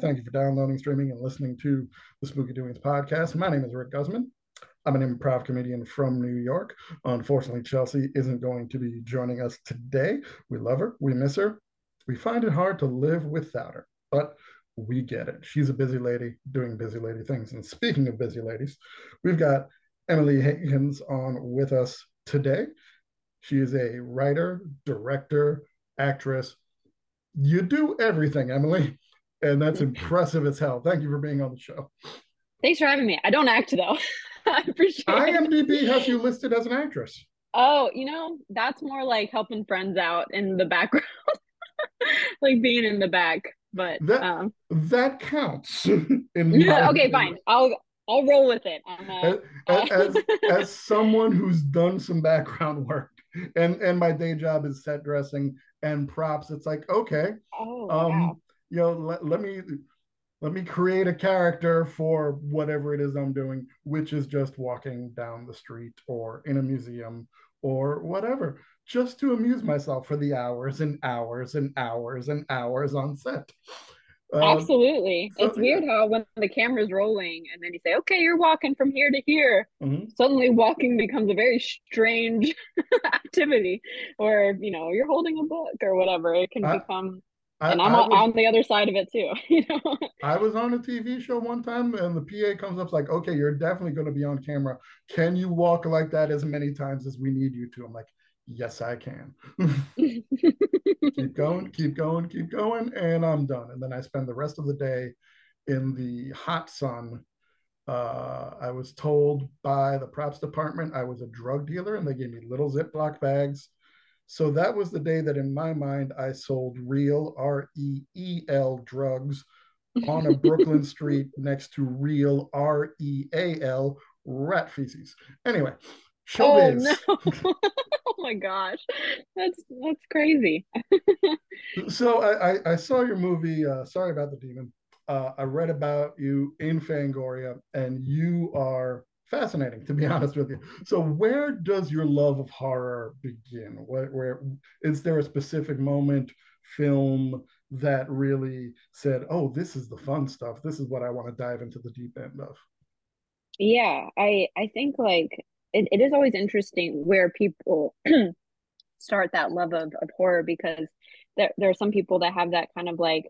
Thank you for downloading, streaming, and listening to the Spooky Doings podcast. My name is Rick Guzman. I'm an improv comedian from New York. Unfortunately, Chelsea isn't going to be joining us today. We love her, we miss her. We find it hard to live without her, but we get it. She's a busy lady doing busy lady things. And speaking of busy ladies, we've got Emily Hagins on with us today. She is a writer, director, actress. You do everything, Emily and that's impressive as hell. Thank you for being on the show. Thanks for having me. I don't act though. I appreciate IMDb has you listed as an actress. Oh, you know, that's more like helping friends out in the background, like being in the back. But that um, that counts. yeah, okay, fine. I'll I'll roll with it. Uh, as, as, as someone who's done some background work, and and my day job is set dressing and props, it's like okay. Oh, um, wow you know, let, let me let me create a character for whatever it is I'm doing, which is just walking down the street or in a museum or whatever, just to amuse myself for the hours and hours and hours and hours on set. Um, Absolutely. So, it's weird how when the camera's rolling and then you say, okay, you're walking from here to here, mm-hmm. suddenly walking becomes a very strange activity. Or, you know, you're holding a book or whatever. It can I, become I, and I'm I was, on the other side of it too. You know, I was on a TV show one time, and the PA comes up like, "Okay, you're definitely going to be on camera. Can you walk like that as many times as we need you to?" I'm like, "Yes, I can." keep going, keep going, keep going, and I'm done. And then I spend the rest of the day in the hot sun. Uh, I was told by the props department I was a drug dealer, and they gave me little Ziploc bags so that was the day that, in my mind, I sold real R E E L drugs on a Brooklyn street next to real R E A L rat feces. Anyway, showbiz. Oh, no. oh my gosh, that's that's crazy. so I, I, I saw your movie. Uh, Sorry about the demon. Uh, I read about you in Fangoria, and you are fascinating to be honest with you. So where does your love of horror begin? Where, where is there a specific moment film that really said oh this is the fun stuff. This is what i want to dive into the deep end of yeah i i think like it, it is always interesting where people start that love of, of horror because there, there are some people that have that kind of like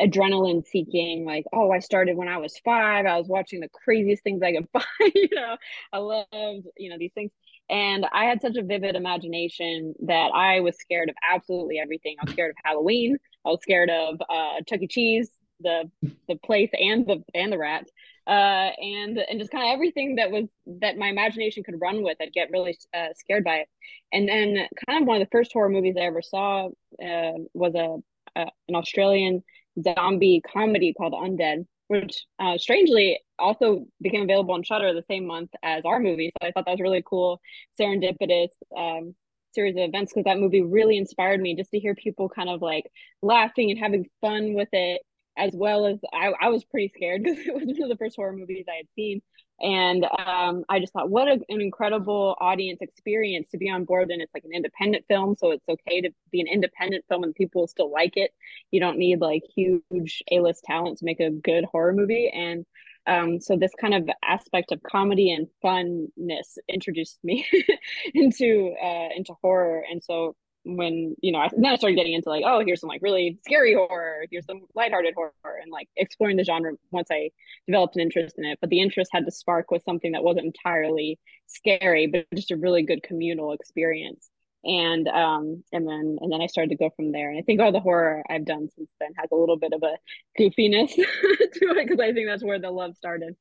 adrenaline seeking like oh i started when i was five i was watching the craziest things i could find you know? I loved you know these things. And i had such a vivid imagination that i was scared of absolutely everything. I was scared of halloween. I was scared of uh chuck e. Cheese the the place and the and the rat uh and and just kind of everything that was that my imagination could run with i'd get really uh, scared by it. And then kind of one of the first horror movies i ever saw uh, was a uh, an australian zombie comedy called Undead, which uh, strangely also became available on Shudder the same month as our movie. So I thought that was really cool, serendipitous um, series of events because that movie really inspired me just to hear people kind of like laughing and having fun with it, as well as I, I was pretty scared because it was one of the first horror movies I had seen. And um, I just thought, what a, an incredible audience experience to be on board. And it's like an independent film, so it's okay to be an independent film and people still like it. You don't need like huge A list talent to make a good horror movie. And um, so this kind of aspect of comedy and funness introduced me into uh, into horror. And so when you know I, then I started getting into like oh here's some like really scary horror here's some lighthearted horror and like exploring the genre once I developed an interest in it. But the interest had to spark with something that wasn't entirely scary but just a really good communal experience. And um and then and then I started to go from there. And I think all the horror I've done since then has a little bit of a goofiness to it because I think that's where the love started.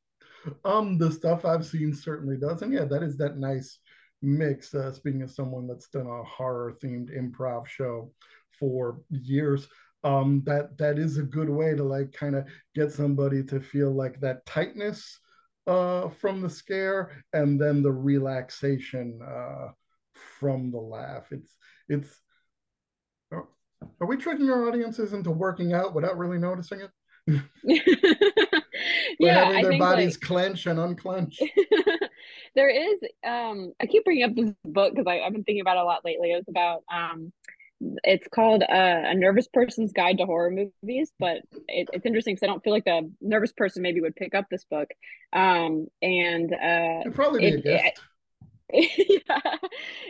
Um the stuff I've seen certainly does. And yeah that is that nice mix. Uh, speaking of someone that's done a horror themed improv show for years, um, that that is a good way to like kind of get somebody to feel like that tightness uh, from the scare and then the relaxation uh, from the laugh. It's it's. Are, are we tricking our audiences into working out without really noticing it? yeah, having their bodies like... clench and unclench. there is um i keep bringing up this book because i've been thinking about it a lot lately. It was about um it's called uh, a nervous person's guide to horror movies but it, it's interesting because i don't feel like a nervous person maybe would pick up this book. Um and uh It'd probably be it, a gift. It, yeah.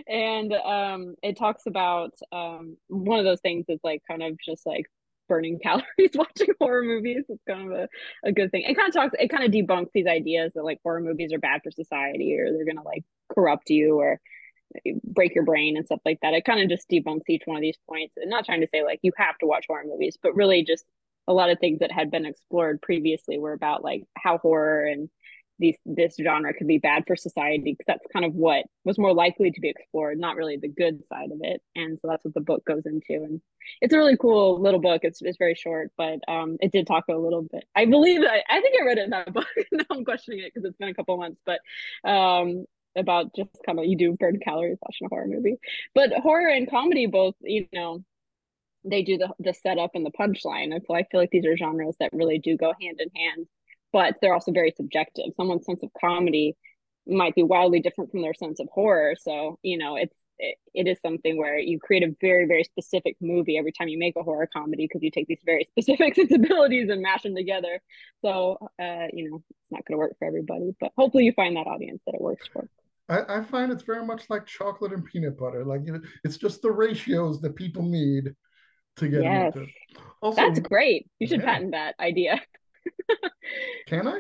And um it talks about um one of those things is like kind of just like burning calories watching horror movies it's kind of a, a good thing it kind of talks it kind of debunks these ideas that like horror movies are bad for society or they're gonna like corrupt you or eh, break your brain and stuff like that. It kind of just debunks each one of these points. And not trying to say like you have to watch horror movies, but really just a lot of things that had been explored previously were about like how horror and these this genre could be bad for society because that's kind of what was more likely to be explored, not really the good side of it. And so that's what the book goes into. And it's a really cool little book. It's it's very short, but um, it did talk a little bit. I believe I, I think I read it in that book. now I'm questioning it because it's been a couple months, but um, about just kind of you do burn calories watching a horror movie. But horror and comedy both, you know, they do the the setup and the punchline. So I feel like these are genres that really do go hand in hand, but they're also very subjective. Someone's sense of comedy might be wildly different from their sense of horror. So, you know, it's it, it is something where you create a very very specific movie every time you make a horror comedy because you take these very specific sensibilities and mash them together so uh you know it's not going to work for everybody but hopefully you find that audience that it works for I, I find it's very much like chocolate and peanut butter. Like it's just the ratios that people need to get yes. into. Also, That's great. You should yeah. patent that idea. Can I?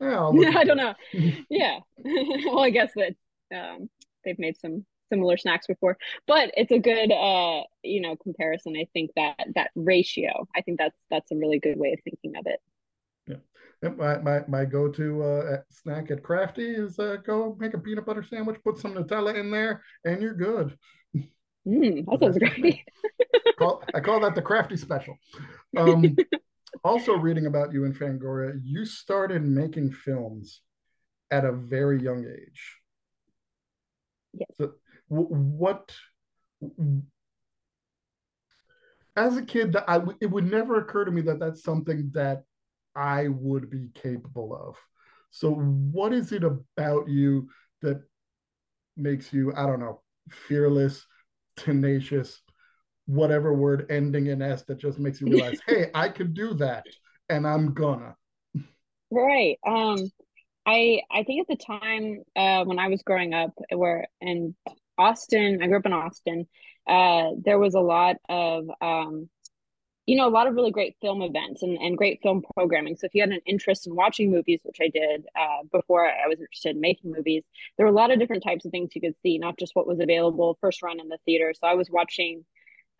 Yeah, I don't know. yeah. well, I guess that um, they've made some similar snacks before, but it's a good uh, you know comparison. I think that that ratio. I think that's that's a really good way of thinking of it. Yeah my, my, my go-to uh, snack at Crafty is uh, go make a peanut butter sandwich, put some Nutella in there, and you're good. Mm, that sounds great. I call that the Crafty special. Um, also, reading about you in Fangoria, you started making films at a very young age. Yes. So, what? As a kid, that I, it would never occur to me that that's something that I would be capable of. So, what is it about you that makes you, I don't know, fearless, tenacious, whatever word ending in S that just makes you realize, hey, I could do that and I'm gonna. Right. Um, I I think at the time uh, when I was growing up, where in Austin, I grew up in Austin. Uh, there was a lot of um, you know, a lot of really great film events and, and great film programming. So if you had an interest in watching movies, which I did uh, before I was interested in making movies, there were a lot of different types of things you could see, not just what was available first run in the theater. So I was watching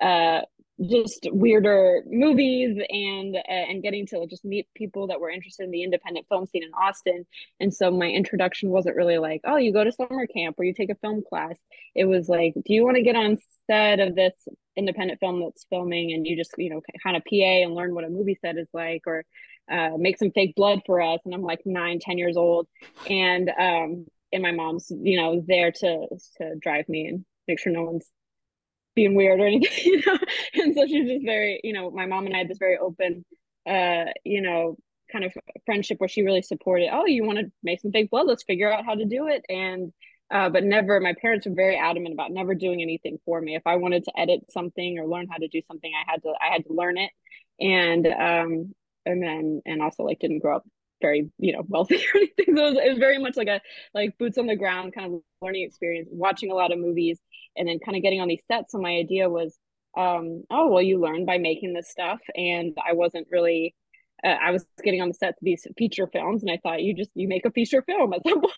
uh, just weirder movies and uh, and getting to just meet people that were interested in the independent film scene in Austin. And so my introduction wasn't really like, oh, you go to summer camp or you take a film class. It was like, do you want to get on set of this independent film that's filming and you just you know kind of pa and learn what a movie set is like or uh, make some fake blood for us and i'm like nine ten years old and um and my mom's you know there to to drive me and make sure no one's being weird or anything you know? And so she's just very you know my mom and i had this very open uh you know kind of friendship where she really supported oh you want to make some fake blood let's figure out how to do it. And uh, but never my parents were very adamant about never doing anything for me. If i wanted to edit something or learn how to do something i had to i had to learn it. And um and then and also like didn't grow up very you know wealthy or anything. So it was, it was very much like a like boots on the ground kind of learning experience watching a lot of movies and then kind of getting on these sets. So my idea was um oh well you learn by making this stuff. And i wasn't really uh, I was getting on the sets of these feature films, and I thought you just you make a feature film at some point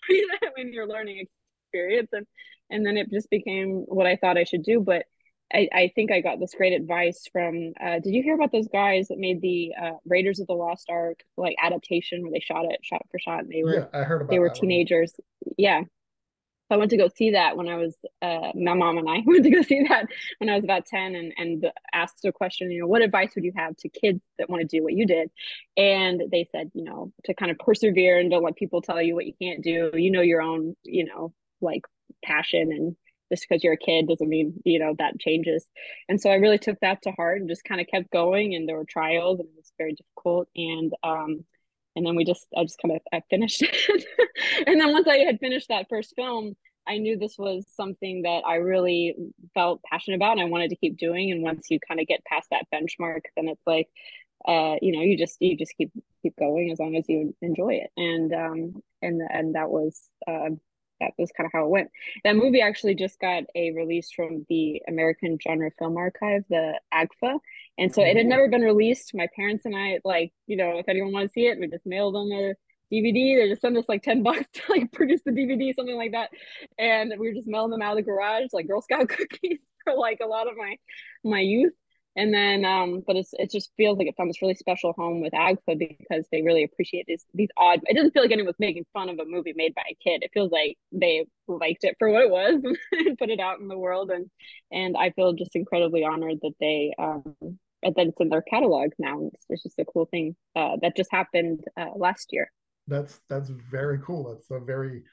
when you're learning experience. And and then it just became what I thought I should do. But I, I think I got this great advice from uh, did you hear about those guys that made the uh, Raiders of the Lost Ark like adaptation where they shot it shot for shot and they were yeah, I heard about they were teenagers one. yeah I went to go see that when I was uh, my mom and I went to go see that when I was about 10 and and asked a question, you know, what advice would you have to kids that want to do what you did? And they said, you know, to kind of persevere and don't let people tell you what you can't do. You know your own, you know, like passion and just because you're a kid doesn't mean you know that changes and so i really took that to heart and just kind of kept going and there were trials and it was very difficult and um and then we just i just kind of i finished it and then once i had finished that first film I knew this was something that I really felt passionate about and I wanted to keep doing. And once you kind of get past that benchmark, then it's like, uh, you know, you just you just keep keep going as long as you enjoy it. And um and and that was uh, that was kind of how it went. That movie actually just got a release from the American Genre Film Archive, the AGFA. And so it had never been released. My parents and I, like, you know, if anyone wanted to see it, we just mailed them a DVD. They just sent us like 10 bucks to like produce the DVD, something like that. And we were just mailing them out of the garage, like Girl Scout cookies for like a lot of my my youth and then um but it's it just feels like it found this really special home with agfa because they really appreciate these these odd it doesn't feel like anyone was making fun of a movie made by a kid it feels like they liked it for what it was and put it out in the world and and i feel just incredibly honored that they um that it's in their catalog now it's, it's just a cool thing uh, that just happened uh, last year that's that's very cool that's a very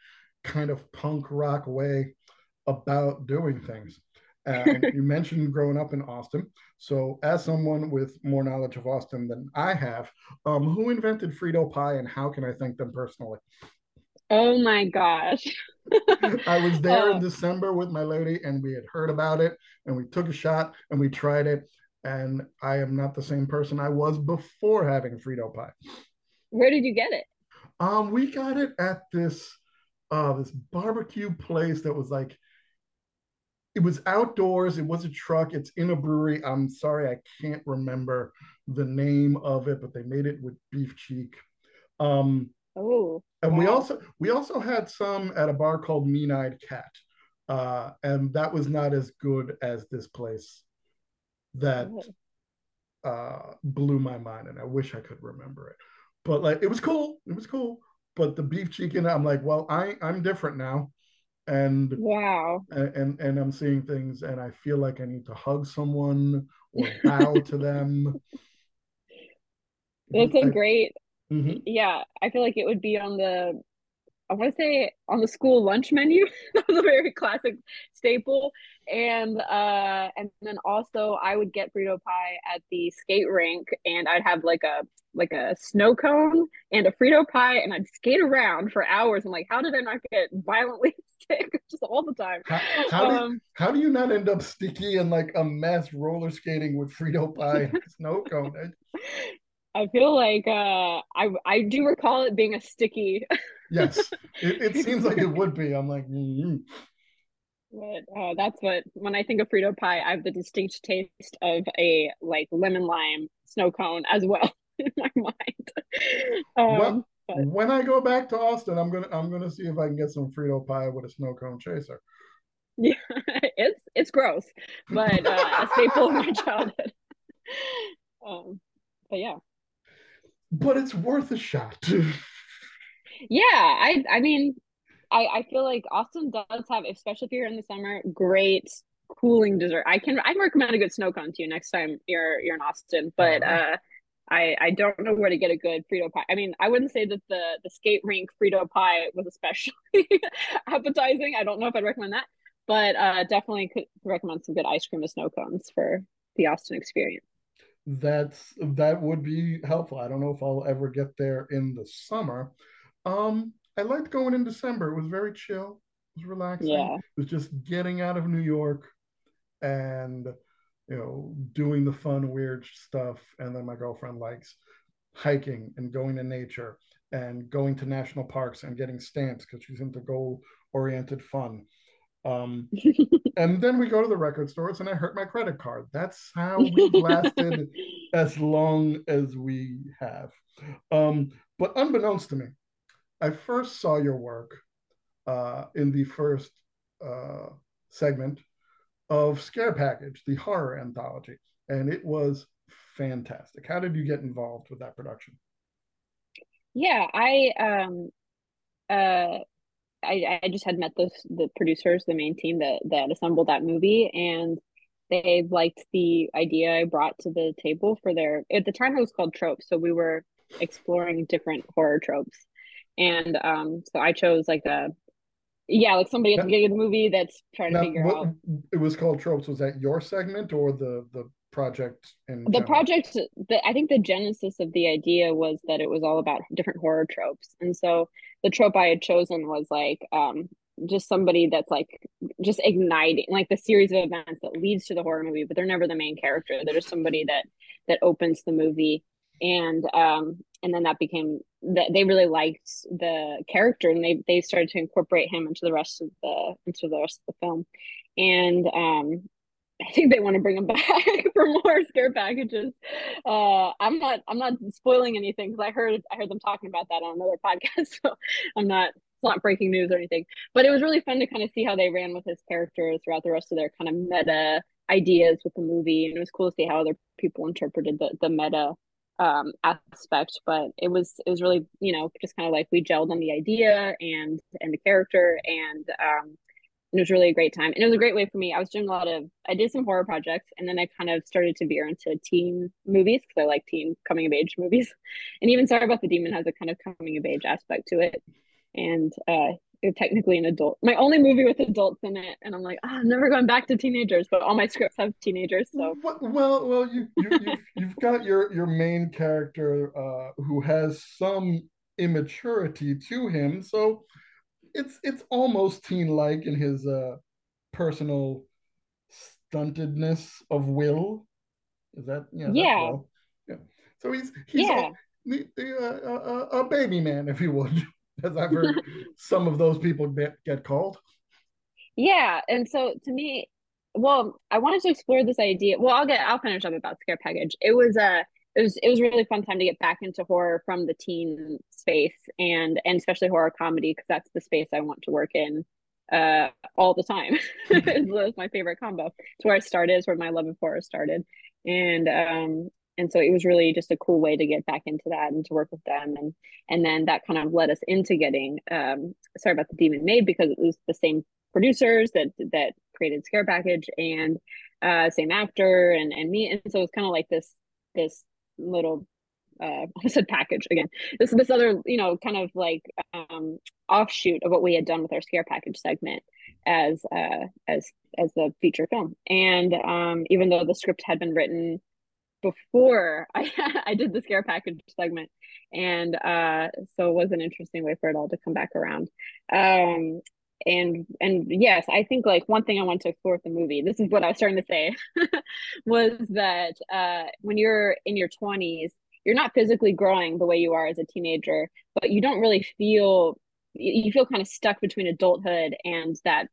kind of punk rock way about doing things and you mentioned growing up in Austin. So, as someone with more knowledge of Austin than I have, um, who invented Frito pie and how can I thank them personally? Oh my gosh. I was there in December with my lady and we had heard about it and we took a shot and we tried it. And I am not the same person I was before having Frito pie. Where did you get it? Um, we got it at this uh this barbecue place that was like it was outdoors. It was a truck. It's in a brewery. I'm sorry, I can't remember the name of it, but they made it with beef cheek. Um, oh, and wow. we also we also had some at a bar called Mean Eyed Cat, uh, and that was not as good as this place. That uh, blew my mind, and I wish I could remember it. But like, it was cool. It was cool. But the beef chicken, I'm like, well, I I'm different now and wow and, and, and i'm seeing things and i feel like i need to hug someone or bow to them that's a great mm-hmm. yeah i feel like it would be on the I want to say on the school lunch menu. that was a very classic staple. And uh and then also I would get Frito pie at the skate rink and I'd have like a like a snow cone and a Frito pie and I'd skate around for hours. I'm like, how did I not get violently sick just all the time? How, how, um, do, how do you not end up sticky and like a mess roller skating with Frito pie and snow cone? I feel like uh, I I do recall it being a sticky. yes, it, it, seems like it would be. I'm like, mm-hmm. but uh, that's what when I think of Frito pie, I have the distinct taste of a like lemon lime snow cone as well in my mind. Um, well, but... when I go back to Austin, I'm gonna I'm gonna see if I can get some Frito pie with a snow cone chaser. Yeah, it's it's gross, but uh, a staple of my childhood. Um, but yeah but it's worth a shot. yeah, I I mean, I I feel like Austin does have, especially if you're in the summer, great cooling dessert. I can I can recommend a good snow cone to you next time you're you're in Austin, but uh-huh. uh. I, I don't know where to get a good Frito pie. I mean, I wouldn't say that the the skate rink Frito pie was especially appetizing. I don't know if I'd recommend that, but uh, definitely could recommend some good ice cream and snow cones for the Austin experience that's that would be helpful. I don't know if I'll ever get there in the summer. Um, I liked going in December. It was very chill. It was relaxing. Yeah. It was just getting out of New York and you know doing the fun weird stuff. And then my girlfriend likes hiking and going to nature and going to national parks and getting stamps because she's into goal oriented fun. Um, and then we go to the record stores and I hurt my credit card. That's how we've lasted as long as we have. Um, but unbeknownst to me, I first saw your work uh, in the first uh, segment of Scare Package, the horror anthology, and it was fantastic. How did you get involved with that production? Yeah, I um uh I, I just had met the the producers, the main team that that assembled that movie, and they liked the idea I brought to the table for their. At the time, it was called tropes, so we were exploring different horror tropes, and um, so I chose like a yeah, like somebody at the beginning of the movie that's trying to now, figure what, out. It was called tropes. Was that your segment or the the project in the project the, i think the genesis of the idea was that it was all about different horror tropes. And so the trope i had chosen was like um just somebody that's like just igniting like the series of events that leads to the horror movie but they're never the main character. They're just somebody that that opens the movie. And um and then that became that they really liked the character and they they started to incorporate him into the rest of the into the rest of the film. And um I think they want to bring him back for more scare packages. Uh, I'm not I'm not spoiling anything because I heard I heard them talking about that on another podcast, so I'm not it's not breaking news or anything. But it was really fun to kind of see how they ran with his character throughout the rest of their kind of meta ideas with the movie, and it was cool to see how other people interpreted the the meta um aspect but it was it was really you know just kind of like we gelled on the idea and and the character and um it was really a great time. And it was a great way for me. I was doing a lot of i did some horror projects and then i kind of started to veer into teen movies because i like teen coming of age movies. And even sorry about the demon has a kind of coming of age aspect to it. And uh technically an adult my only movie with adults in it. And i'm like oh, i'm never going back to teenagers but all my scripts have teenagers so. Well well you, you you've, you've got your your main character uh who has some immaturity to him. So it's it's almost teen like in his uh personal stuntedness of will. Is that yeah? Yeah. Well. Yeah. So he's he's yeah. a, a, a, baby man, if you would, as I've heard some of those people get, get called. Yeah, and so to me, well, I wanted to explore this idea. Well, I'll get I'll finish up about scare package. It was a uh, it was it was really fun time to get back into horror from the teen space and and especially horror comedy because that's the space I want to work in uh all the time. it's my favorite combo. It's where I started, it's where my love of horror started. And um and so it was really just a cool way to get back into that and to work with them and and then that kind of led us into getting um sorry about the demon maid because it was the same producers that that created scare package and uh same actor and and me and so it's kind of like this this little uh I said package again. This this other, you know, kind of like um offshoot of what we had done with our scare package segment as uh as as the feature film. And um even though the script had been written before I I did the scare package segment. And uh so it was an interesting way for it all to come back around. Um and and yes i think like one thing i want to explore with the movie this is what i was starting to say was that uh when you're in your 20s you're not physically growing the way you are as a teenager but you don't really feel you feel kind of stuck between adulthood and that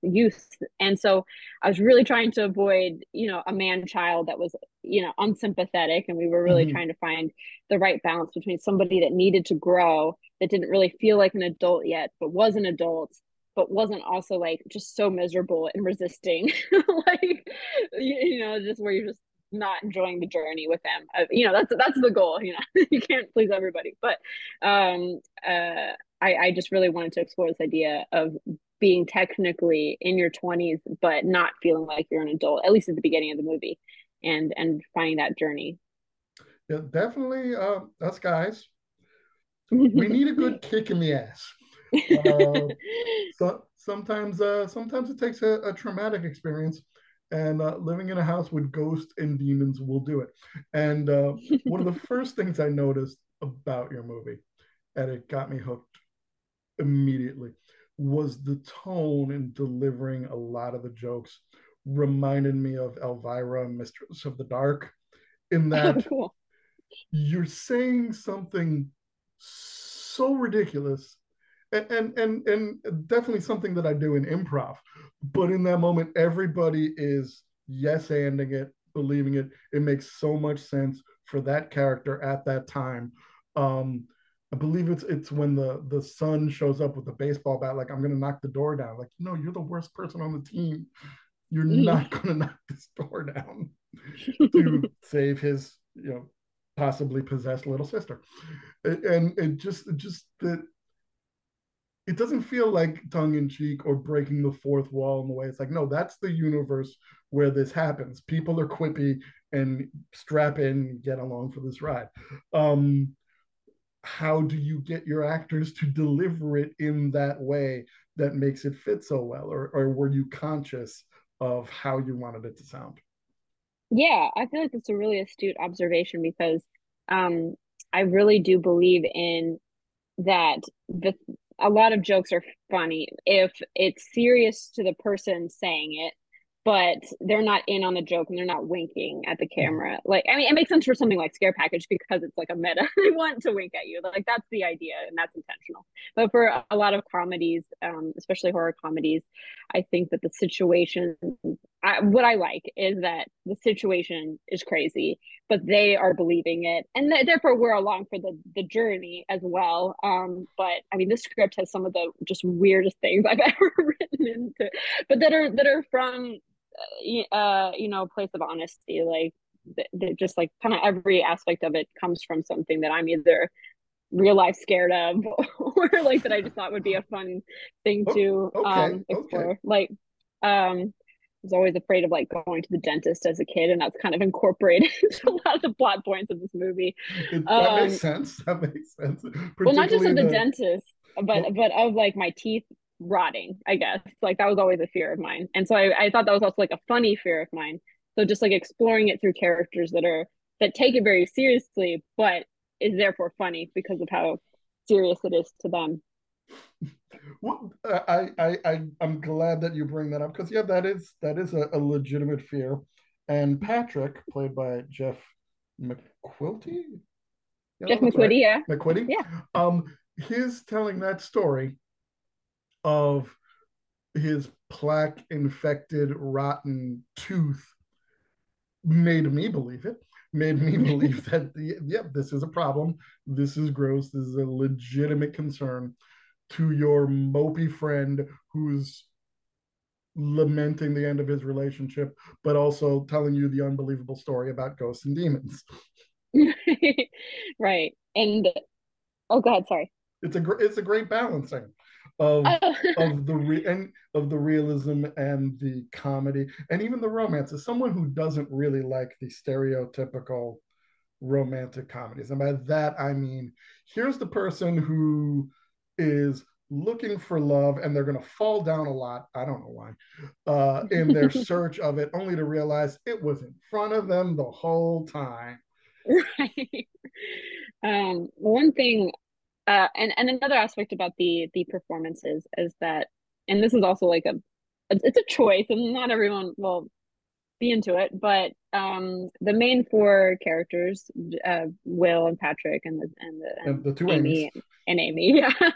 youth. And so i was really trying to avoid you know a man child that was you know unsympathetic and we were really mm-hmm. trying to find the right balance between somebody that needed to grow that didn't really feel like an adult yet but was an adult but wasn't also like just so miserable and resisting like you, you know just where you're just not enjoying the journey with them. Uh, you know that's that's the goal you know you can't please everybody. But um uh I, I just really wanted to explore this idea of being technically in your 20s but not feeling like you're an adult at least at the beginning of the movie and and finding that journey. Yeah definitely uh us guys we need a good kick in the ass. Uh, so sometimes uh sometimes it takes a, a traumatic experience and uh, living in a house with ghosts and demons will do it. And uh, one of the first things i noticed about your movie and it got me hooked immediately was the tone in delivering a lot of the jokes reminded me of Elvira, Mistress of the Dark, in that oh, cool. you're saying something so ridiculous and, and and and definitely something that I do in improv. But in that moment, everybody is yes anding it, believing it. It makes so much sense for that character at that time. Um, I believe it's it's when the the son shows up with the baseball bat, like I'm gonna knock the door down. Like, no, you're the worst person on the team. You're mm. not gonna knock this door down to save his, you know, possibly possessed little sister. And it just just that it doesn't feel like tongue in cheek or breaking the fourth wall in the way it's like, no, that's the universe where this happens. People are quippy and strap in, get along for this ride. Um, how do you get your actors to deliver it in that way that makes it fit so well or, or were you conscious of how you wanted it to sound. Yeah i feel like it's a really astute observation because um, i really do believe in that the a lot of jokes are funny. If it's serious to the person saying it but they're not in on the joke and they're not winking at the camera. Like, I mean, it makes sense for something like Scare Package because it's like a meta. they want to wink at you. Like, that's the idea and that's intentional. But for a lot of comedies, um, especially horror comedies, I think that the situation, I, what I like is that the situation is crazy, but they are believing it. And th- therefore, we're along for the, the journey as well. Um, but I mean, this script has some of the just weirdest things I've ever written into, but that are, that are from uh, you know, place of honesty. Like, th- just like kind of every aspect of it comes from something that I'm either real life scared of or like that I just thought would be a fun thing oh, to okay, um explore. Okay. Like, um, I was always afraid of like going to the dentist as a kid, and that's kind of incorporated into a lot of the plot points of this movie. That um, makes sense. That makes sense. Well, not just of the, the dentist, but well, but of like my teeth rotting, I guess. Like that was always a fear of mine. And so I, I thought that was also like a funny fear of mine. So just like exploring it through characters that are that take it very seriously, but is therefore funny because of how serious it is to them. Well, I, I, I, I'm glad that you bring that up because yeah, that is that is a, a, legitimate fear. And Patrick, played by Jeff McQuilty, yeah, Jeff McQuitty, right. yeah, McQuitty, yeah. Um, he's telling that story of his plaque infected rotten tooth made me believe it. Made me believe that yep this is a problem. This is gross. This is a legitimate concern to your mopey friend who's lamenting the end of his relationship but also telling you the unbelievable story about ghosts and demons. Right. And oh god sorry. It's a it's a great balancing of oh. of the re- and of the realism and the comedy and even the romance as someone who doesn't really like the stereotypical romantic comedies. And by that i mean here's the person who is looking for love and they're going to fall down a lot i don't know why uh, in their search of it only to realize it was in front of them the whole time. Right. Um, one thing uh, and and another aspect about the the performances is that, and this is also like a, it's a choice, and not everyone will be into it, but um, the main four characters, uh, Will and Patrick, and the and the, and the two Amy and, and Amy, yeah,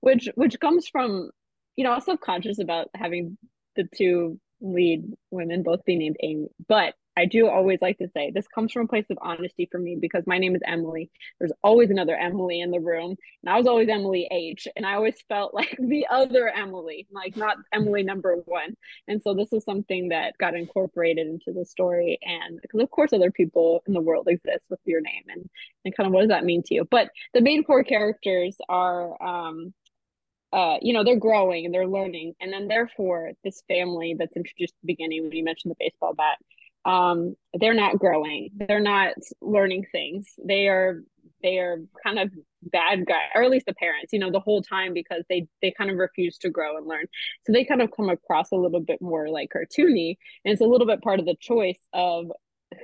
which which comes from, you know, I was subconscious about having the two lead women both be named Amy, but I do always like to say this comes from a place of honesty for me because my name is Emily. There's always another Emily in the room, and I was always Emily H, and I always felt like the other Emily, like not Emily number one. And so this is something that got incorporated into the story, and because of course other people in the world exist with your name, and and kind of what does that mean to you? But the main four characters are um, uh, you know, they're growing and they're learning. And then therefore this family that's introduced at the beginning when you mentioned the baseball bat, um, they're not growing. They're not learning things. They are they are kind of bad guy or at least the parents you know the whole time because they they kind of refuse to grow and learn. So they kind of come across a little bit more like cartoony and it's a little bit part of the choice of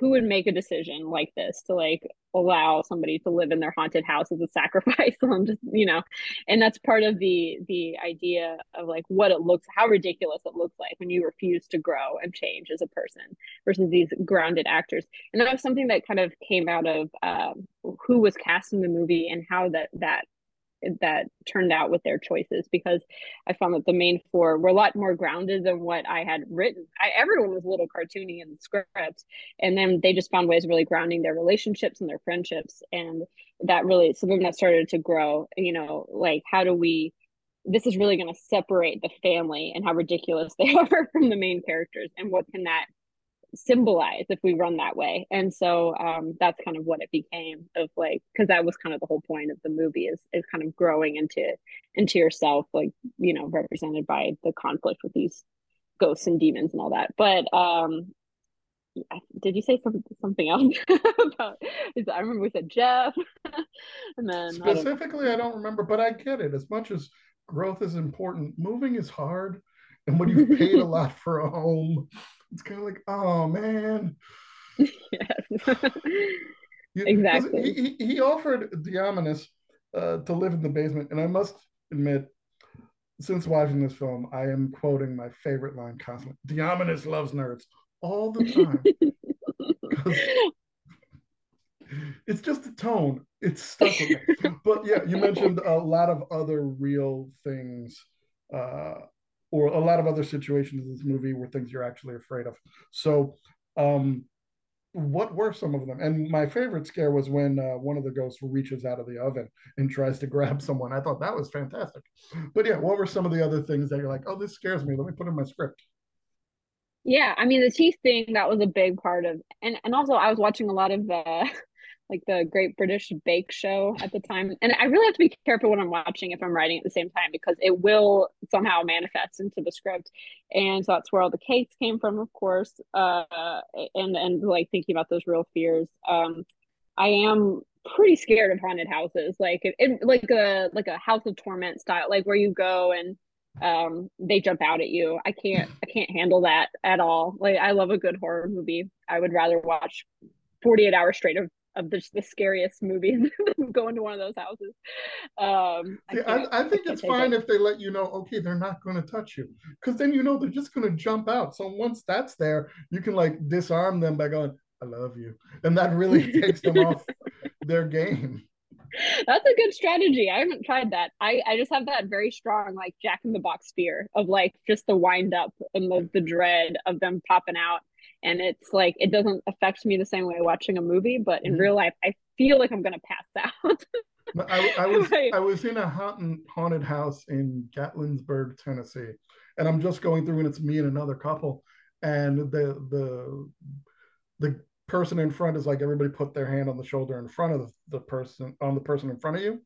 who would make a decision like this to like allow somebody to live in their haunted house as a sacrifice? On just you know and that's part of the the idea of like what it looks how ridiculous it looks like when you refuse to grow and change as a person versus these grounded actors. And that was something that kind of came out of um, who was cast in the movie and how that that that turned out with their choices because I found that the main four were a lot more grounded than what I had written. I, everyone was a little cartoony in the script, and then they just found ways of really grounding their relationships and their friendships, and that really some of that started to grow. You know, like how do we? This is really going to separate the family and how ridiculous they are from the main characters, and what can that symbolize if we run that way. And so um that's kind of what it became of like because that was kind of the whole point of the movie is is kind of growing into into yourself like you know represented by the conflict with these ghosts and demons and all that. But um did you say some, something else about is i remember we said jeff and then specifically I don't, I don't remember but i get it. As much as growth is important moving is hard and when you've paid a lot for a home it's kind of like, oh man. Yes. exactly. He, he, he offered Diomedes uh, to live in the basement, and I must admit, since watching this film, I am quoting my favorite line constantly. Diomedes loves nerds all the time. it's just the tone. It's stuck with me. but yeah, you mentioned a lot of other real things, uh, or a lot of other situations in this movie where things you're actually afraid of. So, um, what were some of them? And my favorite scare was when uh, one of the ghosts reaches out of the oven and tries to grab someone. I thought that was fantastic. But yeah, what were some of the other things that you're like, oh, this scares me? Let me put in my script. Yeah, I mean the teeth thing that was a big part of, and and also I was watching a lot of uh, like the Great British Bake Show at the time. And I really have to be careful when I'm watching if I'm writing at the same time because it will somehow manifest into the script. And so that's where all the cakes came from, of course. Uh, and and like thinking about those real fears. Um, I am pretty scared of haunted houses, like it, like a like a House of Torment style, like where you go and um they jump out at you i can't i can't handle that at all like i love a good horror movie i would rather watch 48 hours straight of of the, the scariest movies go into one of those houses um I, See, I, I, think I it's fine it. if they let you know okay they're not going to touch you because then you know they're just going to jump out so once that's there you can like disarm them by going i love you and that really takes them off their game that's a good strategy. I haven't tried that. I, I just have that very strong like Jack in the Box fear of like just the wind up and the, the dread of them popping out and it's like it doesn't affect me the same way watching a movie but in mm-hmm. real life i feel like i'm gonna pass out I, I, was. I was in a haunted, haunted house in Gatlinburg, Tennessee, and I'm just going through, and it's me and another couple, and the the the person in front is like everybody put their hand on the shoulder in front of the, the person on the person in front of you,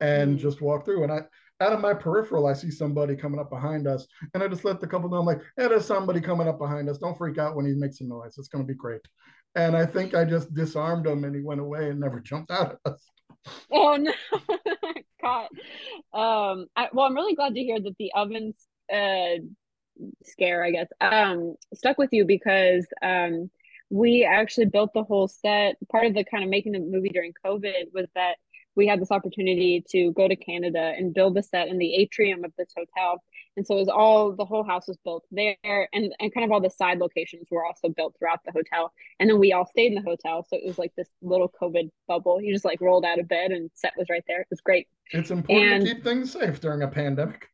and mm-hmm. just walk through. And I out of my peripheral, I see somebody coming up behind us, and I just let the couple know, I'm like, "Yeah, there's somebody coming up behind us. Don't freak out when he makes a noise. It's going to be great." And I think I just disarmed him, and he went away and never jumped out at us. Oh no, caught. Um, I, well, I'm really glad to hear that the ovens uh, scare, I guess, um, stuck with you because um, we actually built the whole set. Part of the kind of making the movie during COVID was that we had this opportunity to go to Canada and build the set in the atrium of this hotel. And so it was all the whole house was built there and, and kind of all the side locations were also built throughout the hotel. And then we all stayed in the hotel. So it was like this little COVID bubble. You just like rolled out of bed and set was right there. It was great. It's important and, to keep things safe during a pandemic.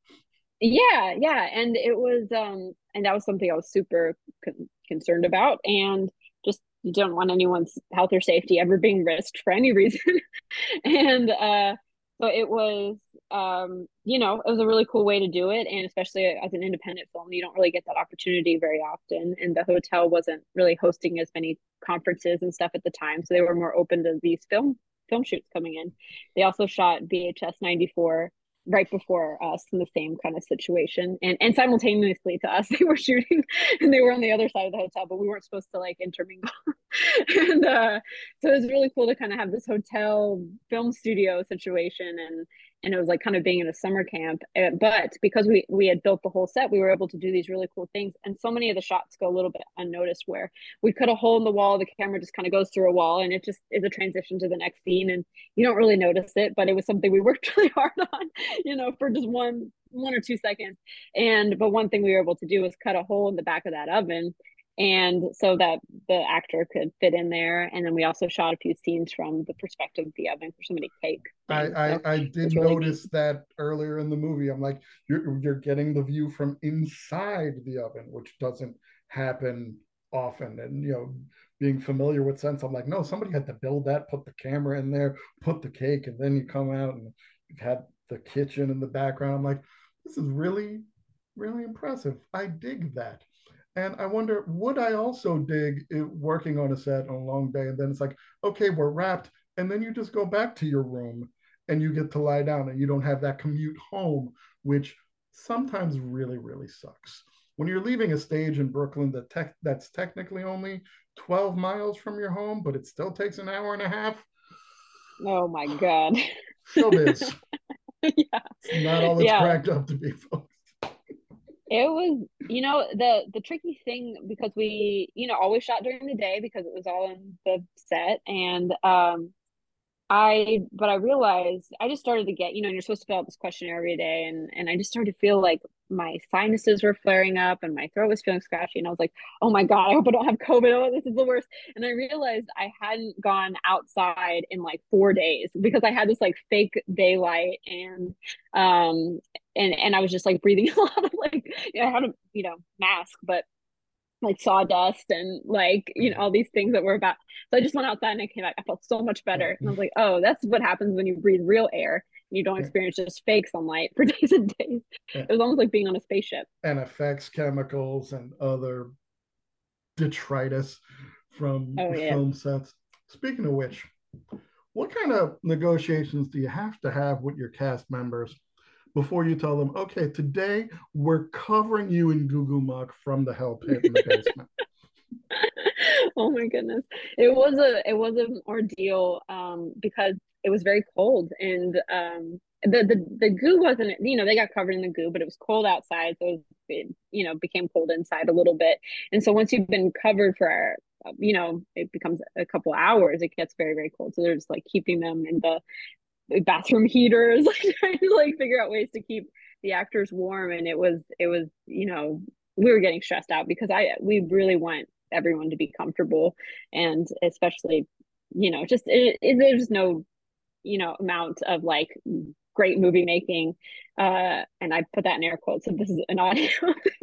Yeah, yeah. And it was um and that was something I was super con- concerned about. And you don't want anyone's health or safety ever being risked for any reason. And uh so it was um you know it was a really cool way to do it. And especially as an independent film you don't really get that opportunity very often. And the hotel wasn't really hosting as many conferences and stuff at the time. So they were more open to these film film shoots coming in. They also shot vhs 94 right before us in the same kind of situation. And and simultaneously to us they were shooting and they were on the other side of the hotel but we weren't supposed to like intermingle. And uh so it was really cool to kind of have this hotel film studio situation and and it was like kind of being in a summer camp uh, but because we we had built the whole set we were able to do these really cool things and so many of the shots go a little bit unnoticed where we cut a hole in the wall the camera just kind of goes through a wall and it just is a transition to the next scene and you don't really notice it but it was something we worked really hard on you know for just one one or two seconds. And but one thing we were able to do was cut a hole in the back of that oven and so that the actor could fit in there. And then we also shot a few scenes from the perspective of the oven for somebody cake I, I, I did really notice neat. that earlier in the movie. I'm like you're, you're getting the view from inside the oven which doesn't happen often. And you know being familiar with sense i'm like no somebody had to build that put the camera in there put the cake and then you come out and you've had the kitchen in the background. I'm like this is really really impressive. I dig that and I wonder, would I also dig working on a set on a long day? And then it's like, okay, we're wrapped. And then you just go back to your room and you get to lie down and you don't have that commute home, which sometimes really, really sucks. When you're leaving a stage in Brooklyn that tech, that's technically only 12 miles from your home, but it still takes an hour and a half. Oh my God. Showbiz. yeah. It's not all it's yeah. cracked up to be, folks it was you know the the tricky thing because we you know always shot during the day because it was all in the set and um I but I realized I just started to get, you know, you're supposed to fill out this questionnaire every day and and I just started to feel like my sinuses were flaring up and my throat was feeling scratchy and I was like, "Oh my god, I hope I don't have COVID. Oh, this is the worst." And I realized I hadn't gone outside in like 4 days because I had this like fake daylight and um and and I was just like breathing a lot of like you know, I had a, you know, mask, but like sawdust and like you know all these things that were about so i just went outside and i came back i felt so much better. And i was like oh that's what happens when you breathe real air and you don't experience just fake sunlight for days and days. It was almost like being on a spaceship. And effects chemicals and other detritus from oh, yeah. film sets. Speaking of which what kind of negotiations do you have to have with your cast members before you tell them, okay, today we're covering you in goo goo muck from the hell pit in the basement. oh my goodness. It was a it was an ordeal um because it was very cold and um the, the the goo wasn't you know they got covered in the goo but it was cold outside so it you know became cold inside a little bit and so once you've been covered for you know it becomes a couple hours it gets very very cold so they're just like keeping them in the bathroom heaters, like trying to like figure out ways to keep the actors warm. And it was it was you know we were getting stressed out because I we really want everyone to be comfortable. And especially you know just it, it, there's no you know amount of like great movie making. Uh and i put that in air quotes so this is an audio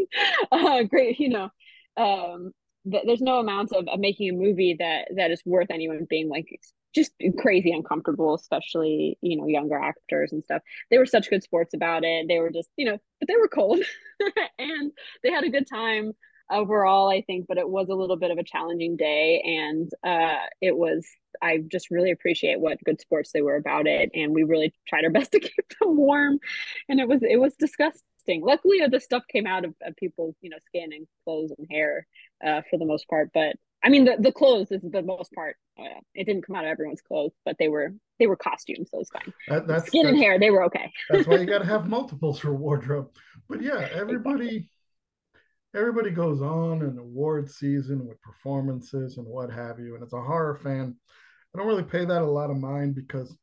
uh great you know um th- there's no amount of, of making a movie that that is worth anyone being like just crazy uncomfortable, especially, you know, younger actors and stuff. They were such good sports about it. They were just, you know, but they were cold and they had a good time overall, I think, but it was a little bit of a challenging day. And uh, it was, I just really appreciate what good sports they were about it. And we really tried our best to keep them warm. And it was, it was disgusting. Luckily, the stuff came out of, of people's, you know, skin and clothes and hair uh, for the most part. But I mean, the, the clothes is the most part. Uh, it didn't come out of everyone's clothes, but they were they were costumes, so it's fine. That, that's skin that's, and hair, they were okay. that's why you got to have multiples for wardrobe. But yeah, everybody everybody goes on an award season with performances and what have you. And as a horror fan, I don't really pay that a lot of mind because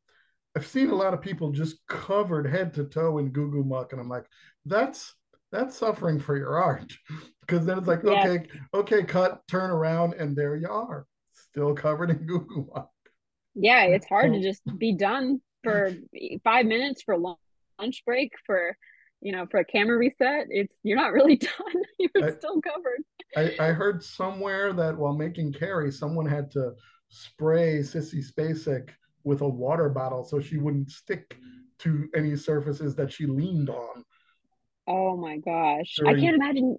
I've seen a lot of people just covered head to toe in goo goo muck, and I'm like, that's that's suffering for your art because then it's like yes. okay okay cut turn around and there you are still covered in goo goo yeah it's hard to just be done for five minutes for lunch break for you know for a camera reset. It's you're not really done. You're I, still covered. I, I heard somewhere that while making carrie someone had to spray sissy spacek with a water bottle so she wouldn't stick to any surfaces that she leaned on Oh my gosh. During, I can't imagine.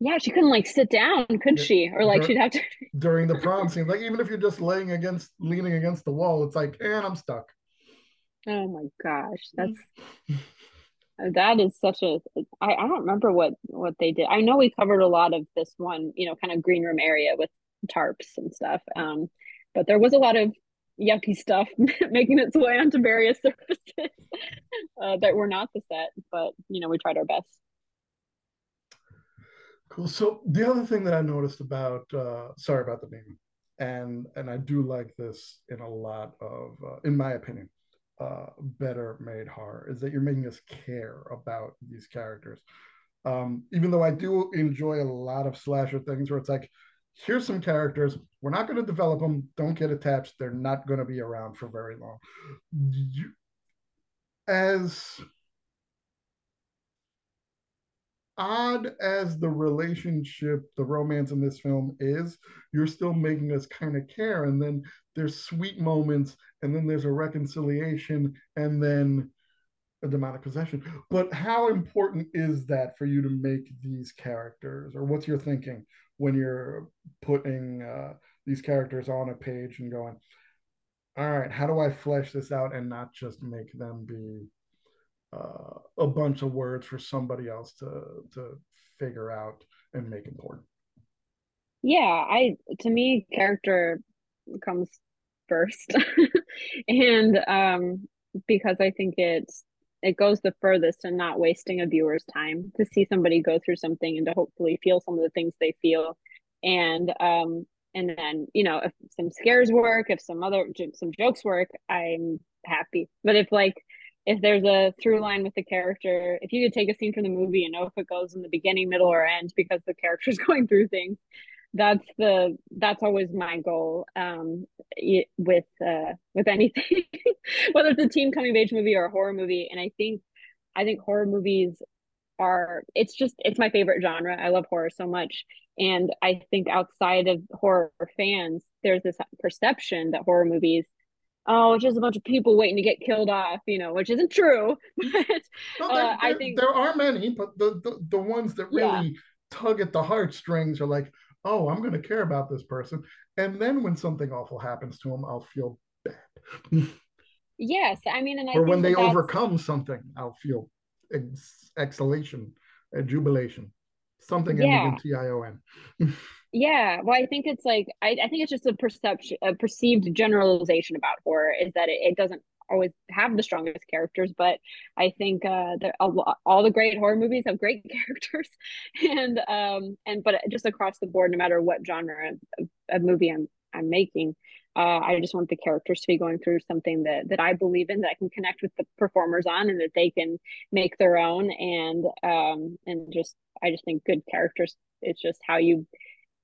Yeah, she couldn't like sit down, could she? Or like she'd have to during the prom scene. Like even if you're just laying against leaning against the wall, it's like, and I'm stuck. Oh my gosh. That's that is such a I, I don't remember what what they did. I know we covered a lot of this one, you know, kind of green room area with tarps and stuff. Um, but there was a lot of yucky stuff making its way onto various surfaces uh, that were not the set, but you know, we tried our best. Cool. So the other thing that I noticed about, uh, Sorry About the Demon, and and I do like this in a lot of, uh, in my opinion, uh, better made horror is that you're making us care about these characters. Um, even though I do enjoy a lot of slasher things where it's like, here's some characters. We're not going to develop them. Don't get attached. They're not going to be around for very long. As odd as the relationship, the romance in this film is, you're still making us kind of care. And then there's sweet moments, and then there's a reconciliation, and then a demonic possession. But how important is that for you to make these characters, or what's your thinking when you're putting uh, these characters on a page and going, all right, how do I flesh this out and not just make them be uh, a bunch of words for somebody else to to figure out and make important? Yeah, I to me character comes first, and um, because I think it's it goes the furthest and not wasting a viewer's time to see somebody go through something and to hopefully feel some of the things they feel. And um and then you know if some scares work if some other some jokes work i'm happy. But if like if there's a through line with the character if you could take a scene from the movie and know if it goes in the beginning middle or end because the character's going through things that's the that's always my goal um with uh with anything whether it's a teen coming of age movie or a horror movie. And i think i think horror movies are it's just it's my favorite genre. I love horror so much. And i think outside of horror fans there's this perception that horror movies oh it's just a bunch of people waiting to get killed off you know which isn't true. But well, there, uh, i think there are many but the the, the ones that really yeah. tug at the heartstrings are like oh, I'm going to care about this person. And then when something awful happens to them, I'll feel bad. yes. I mean, and I or when they overcome something, I'll feel ex- exhalation, uh, jubilation, something yeah. ending in T I O N. yeah. Well, I think it's like, I, I think it's just a perception, a perceived generalization about horror is that it, it doesn't always have the strongest characters, but I think uh, all the great horror movies have great characters, and um, and but just across the board, no matter what genre of, of movie I'm I'm making, uh, I just want the characters to be going through something that that I believe in, that I can connect with the performers on, and that they can make their own, and um, and just I just think good characters. It's just how you.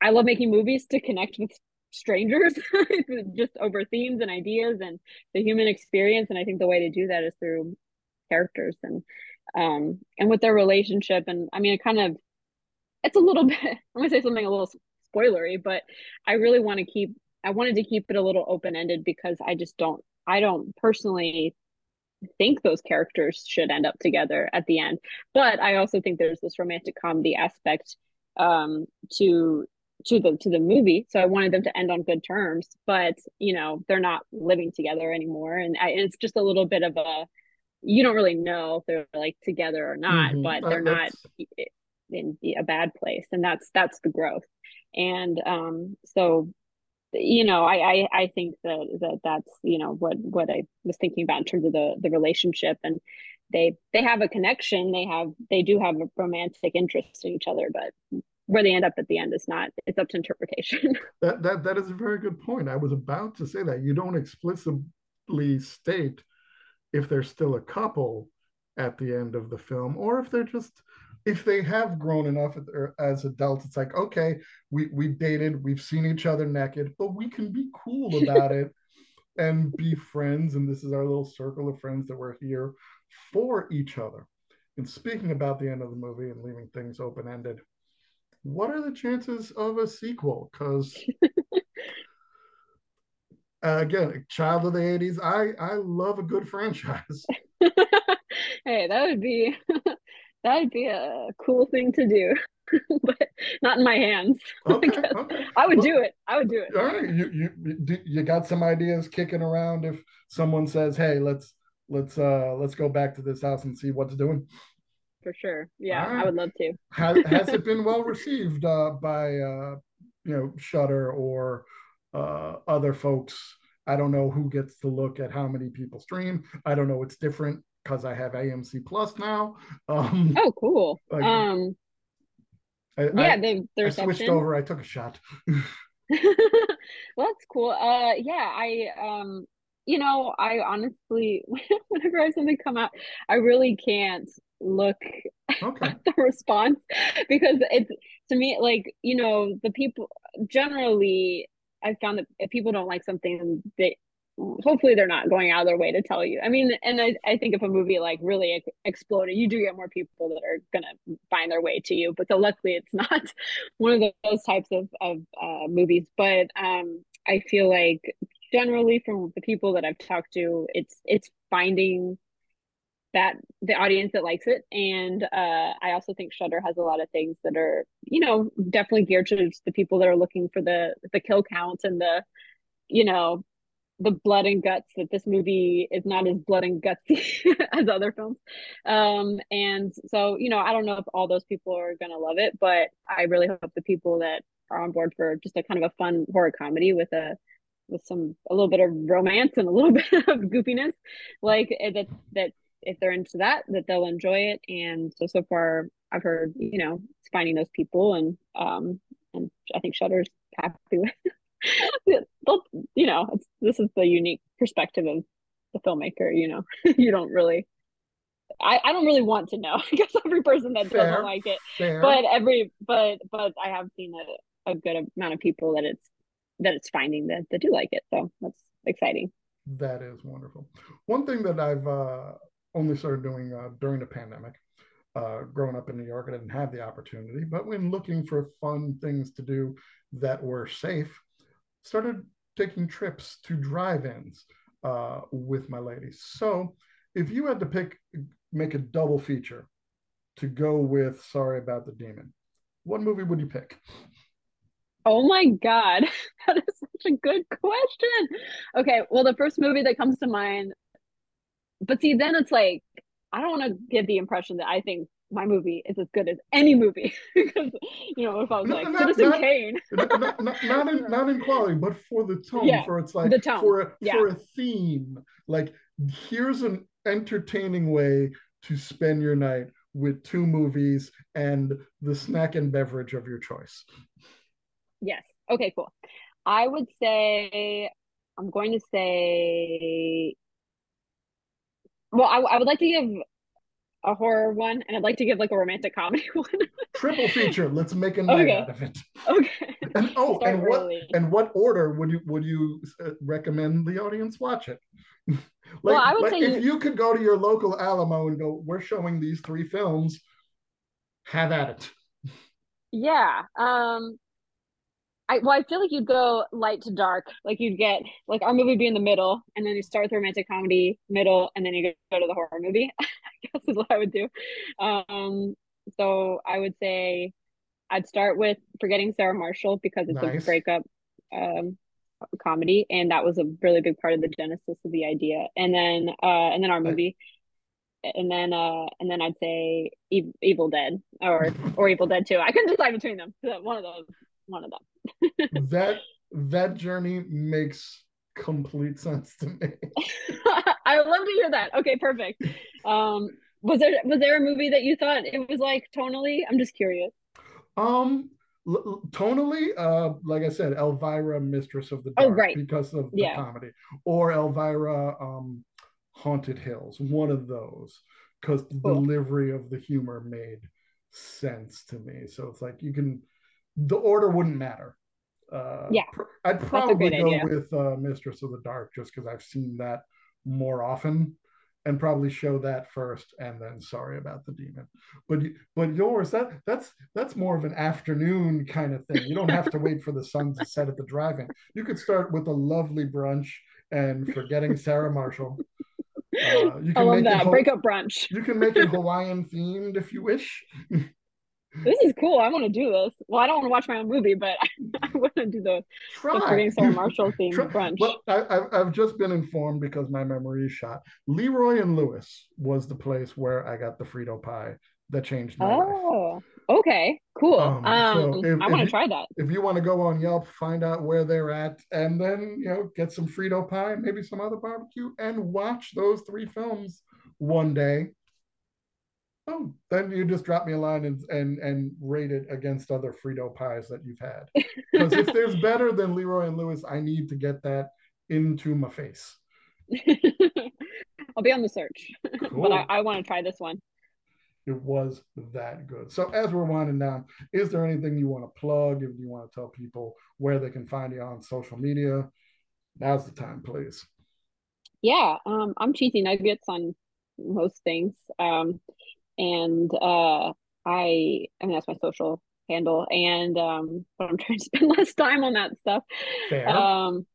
I love making movies to connect with strangers just over themes and ideas and the human experience. And i think the way to do that is through characters and um and with their relationship. And i mean it kind of it's a little bit i'm gonna say something a little spoilery but i really want to keep i wanted to keep it a little open-ended because i just don't i don't personally think those characters should end up together at the end. But i also think there's this romantic comedy aspect um to to the to the movie so i wanted them to end on good terms but you know they're not living together anymore and I, it's just a little bit of a you don't really know if they're like together or not mm-hmm. but they're not in a bad place and that's that's the growth and um so you know I, I i think that that that's you know what what i was thinking about in terms of the the relationship and they they have a connection they have they do have a romantic interest in each other but where they end up at the end is not it's up to interpretation. That that that is a very good point. I was about to say that. You don't explicitly state if they're still a couple at the end of the film or if they're just if they have grown enough er, as adults it's like okay we we dated we've seen each other naked but we can be cool about it and be friends. And this is our little circle of friends that we're here for each other. And speaking about the end of the movie and leaving things open ended what are the chances of a sequel? Because uh, again, child of the '80s, I I love a good franchise. hey, that would be that would be a cool thing to do, but not in my hands. Okay, I, okay. I would well, do it. I would do it. All right, you you you got some ideas kicking around if someone says, "Hey, let's let's uh let's go back to this house and see what's doing." For sure. Yeah, right. I would love to. has, has it been well received uh, by uh, you know Shudder or uh, other folks? I don't know who gets to look at how many people stream. I don't know. It's different because I have AMC Plus now. Um, oh, cool. Like, um, I, yeah, I, the, the I switched over. I took a shot. well, that's cool. Uh, yeah, I um, you know, I honestly, whenever I have something come out, I really can't look okay. at the response because it's to me like you know the people generally i found that if people don't like something they hopefully they're not going out of their way to tell you i mean and i, I think if a movie like really ex- exploded you do get more people that are gonna find their way to you but so luckily it's not one of those types of, of uh, movies but um i feel like generally from the people that i've talked to it's it's finding that the audience that likes it. And uh, i also think shudder has a lot of things that are you know definitely geared to the people that are looking for the the kill counts and the you know the blood and guts that this movie is not as blood and gutsy as other films. Um and so you know i don't know if all those people are gonna love it but i really hope the people that are on board for just a kind of a fun horror comedy with a with some a little bit of romance and a little bit of goofiness like eh, that that if they're into that that they'll enjoy it and so so far i've heard you know it's finding those people and um and i think Shudder's happy with you know, this is the unique perspective of the filmmaker. You know, you don't really. I, I don't really want to know. I guess every person that fair, doesn't like it, fair. but every but but I have seen a, a good amount of people that it's that it's finding that that do like it. So that's exciting. That is wonderful. One thing that I've uh, only started doing uh, during the pandemic uh, growing up in New York, I didn't have the opportunity, but when looking for fun things to do that were safe, started taking trips to drive-ins uh, with my ladies. So if you had to pick, make a double feature to go with Sorry About the Demon, what movie would you pick? Oh my God, that is such a good question. Okay, well, the first movie that comes to mind, but see, then it's like I don't want to give the impression that I think my movie is as good as any movie because you know if I was like not, Citizen not, Kane, not, not, not, in not in quality, but for the tone, yeah, for it's like the tone. for a, yeah. for a theme. Like here's an entertaining way to spend your night with two movies and the snack and beverage of your choice. Yes. Okay. Cool. I would say I'm going to say well, I, I would like to give a horror one, and I'd like to give like a romantic comedy one. Triple feature. Let's make a night okay. out of it. Okay. And oh, and what and what order would you would you uh, recommend the audience watch it? like, well, I would like say if you... you could go to your local Alamo and go, "We're showing these three films," have at it. Yeah. Um I well, I feel like you'd go light to dark. Like you'd get like our movie be in the middle, and then you start with romantic comedy middle, and then you go to the horror movie. I guess is what I would do. Um, so I would say I'd start with forgetting Sarah Marshall because it's nice. a breakup um, comedy, and that was a really big part of the genesis of the idea. And then uh, and then our movie. And then, uh, and then I'd say Evil Dead or or Evil Dead Two. I couldn't decide between them. One of those one of them. That that journey makes complete sense to me. I love to hear that. Okay, perfect. Um, was there was there a movie that you thought it was like tonally? I'm just curious. Um, l- tonally, uh, like I said, Elvira, Mistress of the oh, Dark, oh, right. because of the yeah. comedy, or Elvira, um, Haunted Hills, one of those, because the cool. delivery of the humor made sense to me. So it's like you can the order wouldn't matter. Uh, yeah, I'd probably go idea. with uh, Mistress of the Dark just because I've seen that more often, and probably show that first, and then Sorry About the Demon. But but yours that that's that's more of an afternoon kind of thing. You don't have to wait for the sun to set at the drive-in. You could start with a lovely brunch and forgetting Sarah Marshall. Uh, you can I love make that. Break up brunch. You can make it Hawaiian themed if you wish this is cool. I want to do this. Well, I don't want to watch my own movie, but I, want to do the, Try. the Forgetting Sarah Marshall theme Try. brunch. Well, I, have just been informed because my memory is shot. Leroy and Lewis was the place where I got the Frito pie that changed my oh, life. Oh, okay, cool. Um, um so if, I want to try that. If you want to go on Yelp, find out where they're at, and then you know get some Frito pie, maybe some other barbecue, and watch those three films one day Oh, then you just drop me a line and and and rate it against other Frito pies that you've had. Because if there's better than Leroy and Lewis, I need to get that into my face. I'll be on the search, cool. but I, I want to try this one. It was that good. So as we're winding down, is there anything you want to plug? If you want to tell people where they can find you on social media, now's the time, please. Yeah, um, I'm cheesy nuggets on most things. Um, and uh i i mean that's my social handle. And um but i'm trying to spend less time on that stuff. Fair. um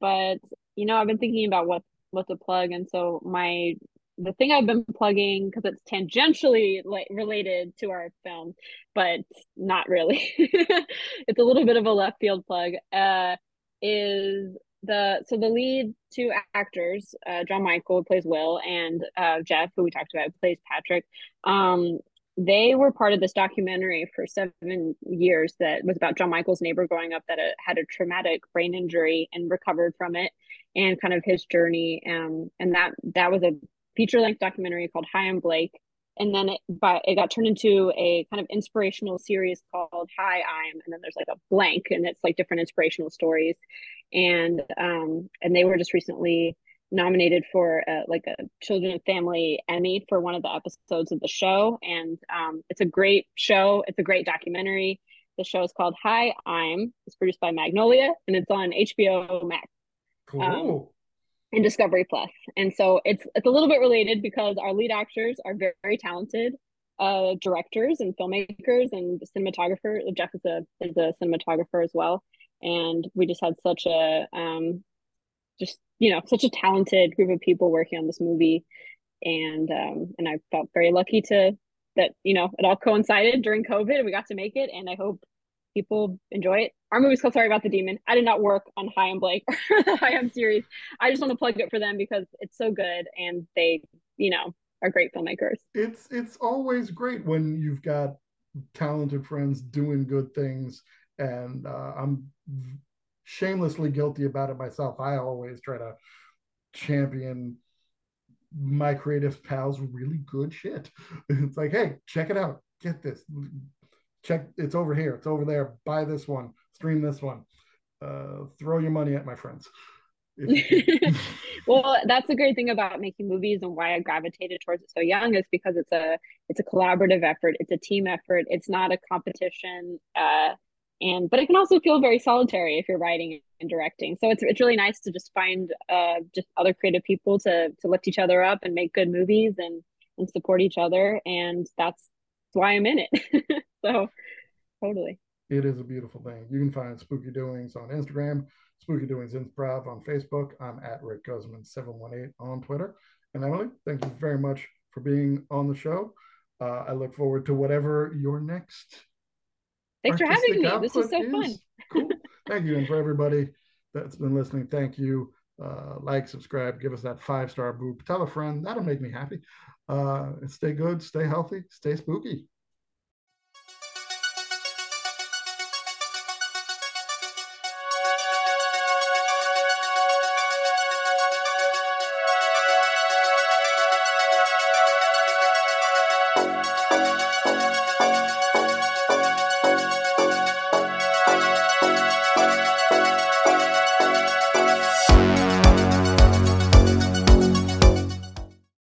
but you know i've been thinking about what what to plug. And so my the thing i've been plugging because it's tangentially like related to our film but not really. It's a little bit of a left field plug uh is the so the lead two actors, uh, John Michael plays Will, and uh, Jeff, who we talked about, plays Patrick. Um, they were part of this documentary for seven years that was about John Michael's neighbor growing up that uh, had a traumatic brain injury and recovered from it, and kind of his journey. Um, and that that was a feature length documentary called Hi I'm Blake. And then it but it got turned into a kind of inspirational series called Hi I'm and then there's like a blank and it's like different inspirational stories. And um and they were just recently nominated for uh, like a children and family emmy for one of the episodes of the show. And um it's a great show. It's a great documentary. The show is called hi i'm. It's produced by magnolia and it's on hbo max. Cool. Um, and discovery plus. And so it's it's a little bit related because our lead actors are very, very talented uh directors and filmmakers and cinematographers jeff is a is a cinematographer as well. And we just had such a um just you know such a talented group of people working on this movie. And um and i felt very lucky to that you know it all coincided during covid and we got to make it. And i hope people enjoy it our movie's called sorry about the demon i did not work on Hi I'm Blake or the Hi I'm series i just want to plug it for them because it's so good and they you know are great filmmakers it's it's always great when you've got talented friends doing good things and uh, i'm shamelessly guilty about it myself. I always try to champion my creative pals really good shit. It's like, hey, check it out. Get this. Check it's over here. It's over there. Buy this one. Stream this one. Uh, throw your money at my friends. well, that's the great thing about making movies and why I gravitated towards it so young is because it's a it's a collaborative effort. It's a team effort. It's not a competition. Uh, and but it can also feel very solitary if you're writing and directing so it's, it's really nice to just find uh just other creative people to to lift each other up and make good movies and and support each other and that's why i'm in it so totally it is a beautiful thing you can find spooky doings on instagram spooky doings improv on facebook i'm at rick guzman 718 on twitter and emily thank you very much for being on the show uh, i look forward to whatever your next Thanks for having me. This was so is. fun. cool. Thank you. And for everybody that's been listening, thank you. Uh, like, subscribe, give us that five star boop. Tell a friend. That'll make me happy. Uh, stay good, stay healthy, stay spooky.